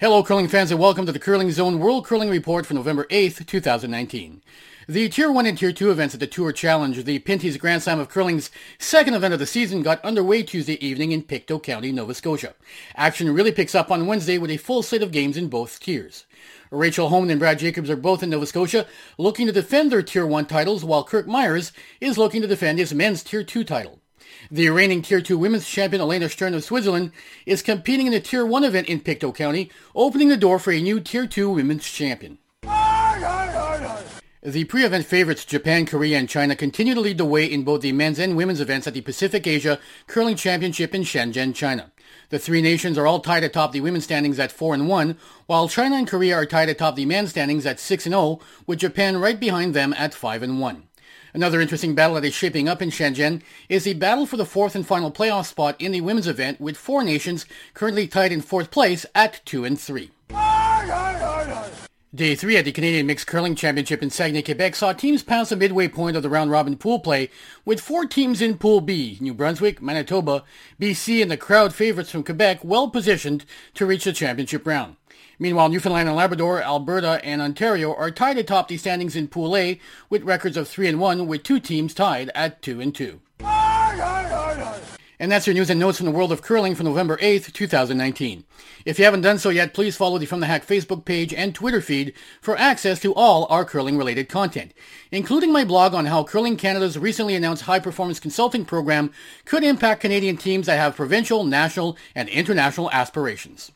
Hello, curling fans, and welcome to the Curling Zone World Curling Report for November 8th, 2019. The Tier 1 and Tier 2 events at the Tour Challenge, the Pinty's Grand Slam of Curling's second event of the season, got underway Tuesday evening in Pictou County, Nova Scotia. Action really picks up on Wednesday with a full slate of games in both tiers. Rachel Homan and Brad Jacobs are both in Nova Scotia looking to defend their Tier 1 titles, while Kirk Muyres is looking to defend his men's Tier 2 title. The reigning Tier 2 women's champion Elena Stern of Switzerland is competing in the Tier 1 event in Pictou County, opening the door for a new Tier 2 women's champion. The pre-event favorites Japan, Korea, and China continue to lead the way in both the men's and women's events at the Pacific Asia Curling Championship in Shenzhen, China. The three nations are all tied atop the women's standings at 4 and 1, while China and Korea are tied atop the men's standings at 6 and 0, with Japan right behind them at 5 and 1. Another interesting battle that is shaping up in Shenzhen is the battle for the fourth and final playoff spot in the women's event, with four nations currently tied in fourth place at 2 and 3. Day 3 at the Canadian Mixed Curling Championship in Saguenay, Quebec saw teams pass the midway point of the round-robin pool play with four teams in Pool B, New Brunswick, Manitoba, BC, and the crowd favorites from Quebec well positioned to reach the championship round. Meanwhile, Newfoundland and Labrador, Alberta, and Ontario are tied atop the standings in Pool A with records of 3 and 1 with two teams tied at 2 and 2. And that's your news and notes from the world of curling for November 8th, 2019. If you haven't done so yet, please follow the From the Hack Facebook page and Twitter feed for access to all our curling-related content, including my blog on how Curling Canada's recently announced high-performance consulting program could impact Canadian teams that have provincial, national, and international aspirations.